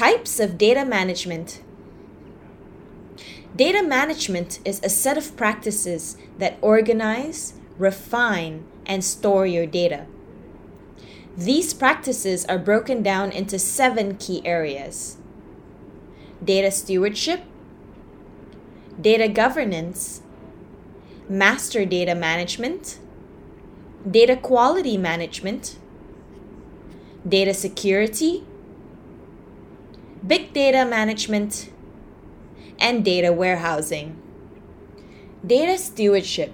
Types of data management. Data management is a set of practices that organize, refine, and store your data. These practices are broken down into seven key areas data stewardship, data governance, master data management, data quality management, data security, big data management, and data warehousing. Data stewardship.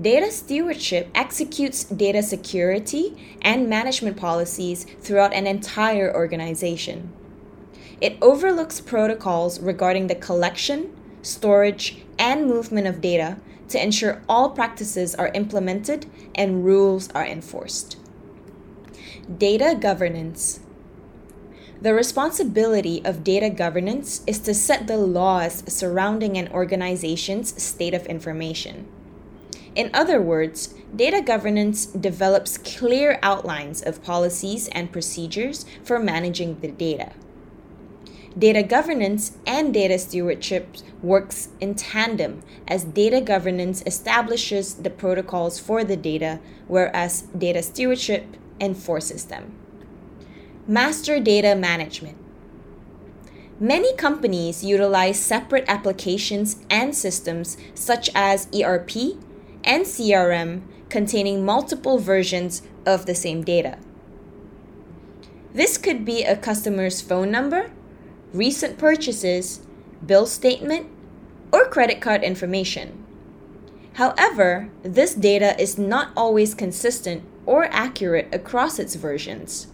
Data stewardship executes data security and management policies throughout an entire organization. It overlooks protocols regarding the collection, storage, and movement of data to ensure all practices are implemented and rules are enforced. Data governance. The responsibility of data governance is to set the laws surrounding an organization's state of information. In other words, data governance develops clear outlines of policies and procedures for managing the data. Data governance and data stewardship works in tandem as data governance establishes the protocols for the data, whereas data stewardship enforces them. Master data management. Many companies utilize separate applications and systems such as ERP and CRM containing multiple versions of the same data. This could be a customer's phone number, recent purchases, bill statement, or credit card information. However, this data is not always consistent or accurate across its versions.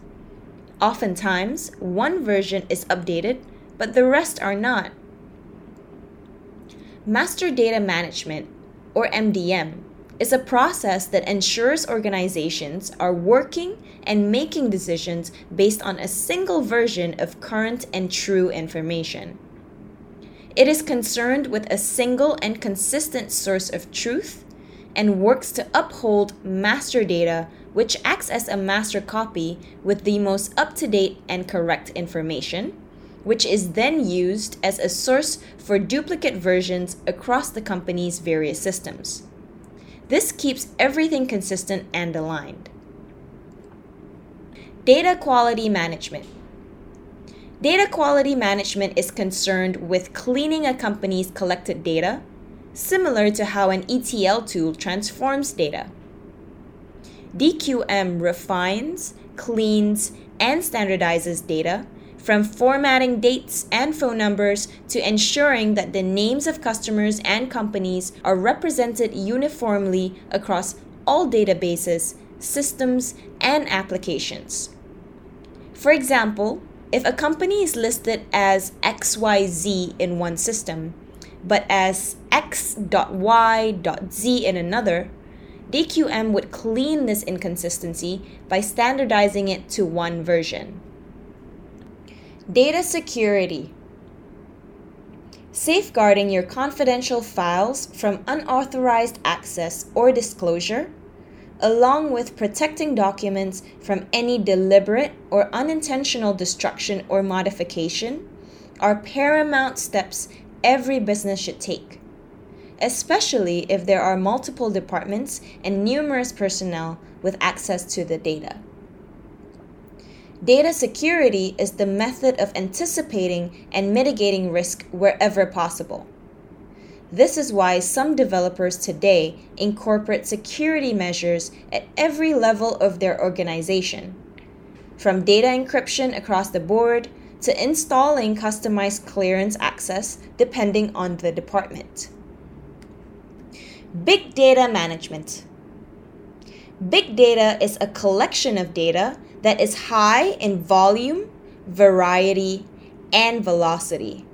Oftentimes, one version is updated, but the rest are not. Master Data Management, or MDM, is a process that ensures organizations are working and making decisions based on a single version of current and true information. It is concerned with a single and consistent source of truth and works to uphold master data, which acts as a master copy with the most up to date and correct information, which is then used as a source for duplicate versions across the company's various systems. This keeps everything consistent and aligned. Data quality management. Data quality management is concerned with cleaning a company's collected data, similar to how an ETL tool transforms data. DQM refines, cleans, and standardizes data from formatting dates and phone numbers to ensuring that the names of customers and companies are represented uniformly across all databases, systems, and applications. For example, if a company is listed as XYZ in one system, but as X.Y.Z in another, DQM would clean this inconsistency by standardizing it to one version. Data security. Safeguarding your confidential files from unauthorized access or disclosure, along with protecting documents from any deliberate or unintentional destruction or modification, are paramount steps every business should take, especially if there are multiple departments and numerous personnel with access to the data. Data security is the method of anticipating and mitigating risk wherever possible. This is why some developers today incorporate security measures at every level of their organization, from data encryption across the board to installing customized clearance access depending on the department. Big data management. Big data is a collection of data that is high in volume, variety, and velocity.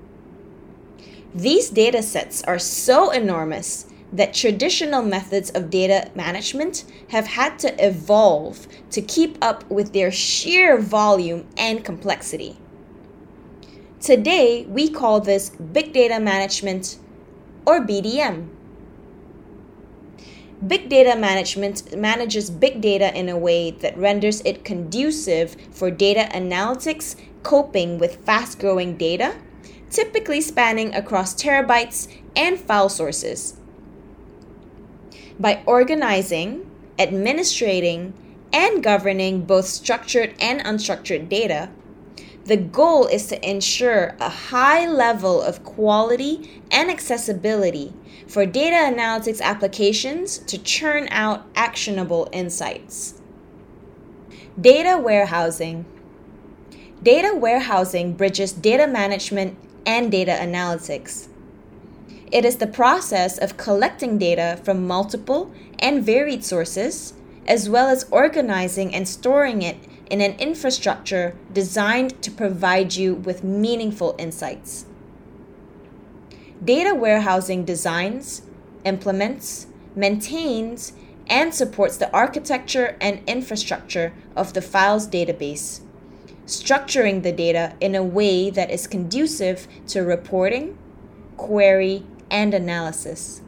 These data sets are so enormous that traditional methods of data management have had to evolve to keep up with their sheer volume and complexity. Today, we call this Big Data Management or BDM. Big data management manages big data in a way that renders it conducive for data analytics coping with fast growing data, typically spanning across terabytes and file sources. By organizing, administrating, and governing both structured and unstructured data, the goal is to ensure a high level of quality and accessibility for data analytics applications to churn out actionable insights. Data warehousing. Data warehousing bridges data management and data analytics. It is the process of collecting data from multiple and varied sources, as well as organizing and storing it in an infrastructure designed to provide you with meaningful insights. Data warehousing designs, implements, maintains, and supports the architecture and infrastructure of the files database, structuring the data in a way that is conducive to reporting, query, and analysis.